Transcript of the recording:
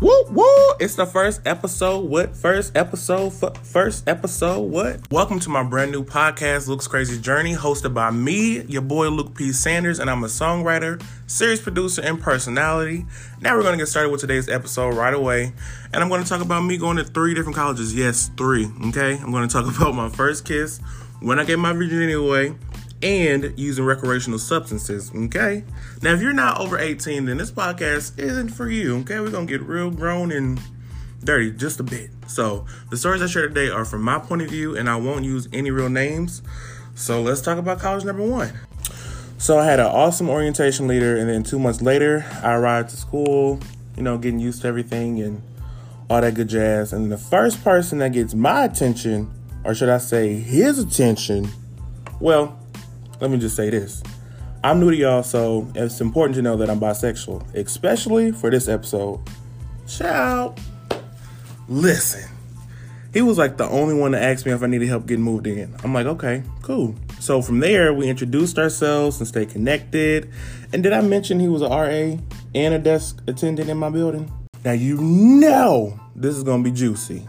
Woo woo! It's the first episode. What? First episode? F- first episode? What? Welcome to my brand new podcast, Luke's Crazy Journey, hosted by me, your boy Luke P. Sanders, and I'm a songwriter, series producer, and personality. Now we're going to get started with today's episode right away. And I'm going to talk about me going to three different colleges. Yes, three. Okay? I'm going to talk about my first kiss, when I gave my virginity away, and using recreational substances. Okay. Now, if you're not over 18, then this podcast isn't for you. Okay. We're going to get real grown and dirty just a bit. So, the stories I share today are from my point of view, and I won't use any real names. So, let's talk about college number one. So, I had an awesome orientation leader, and then two months later, I arrived to school, you know, getting used to everything and all that good jazz. And the first person that gets my attention, or should I say his attention, well, let me just say this. I'm new to y'all, so it's important to know that I'm bisexual, especially for this episode. Ciao. Listen, he was like the only one to ask me if I needed help getting moved in. I'm like, okay, cool. So from there, we introduced ourselves and stayed connected. And did I mention he was a RA and a desk attendant in my building? Now you know this is gonna be juicy.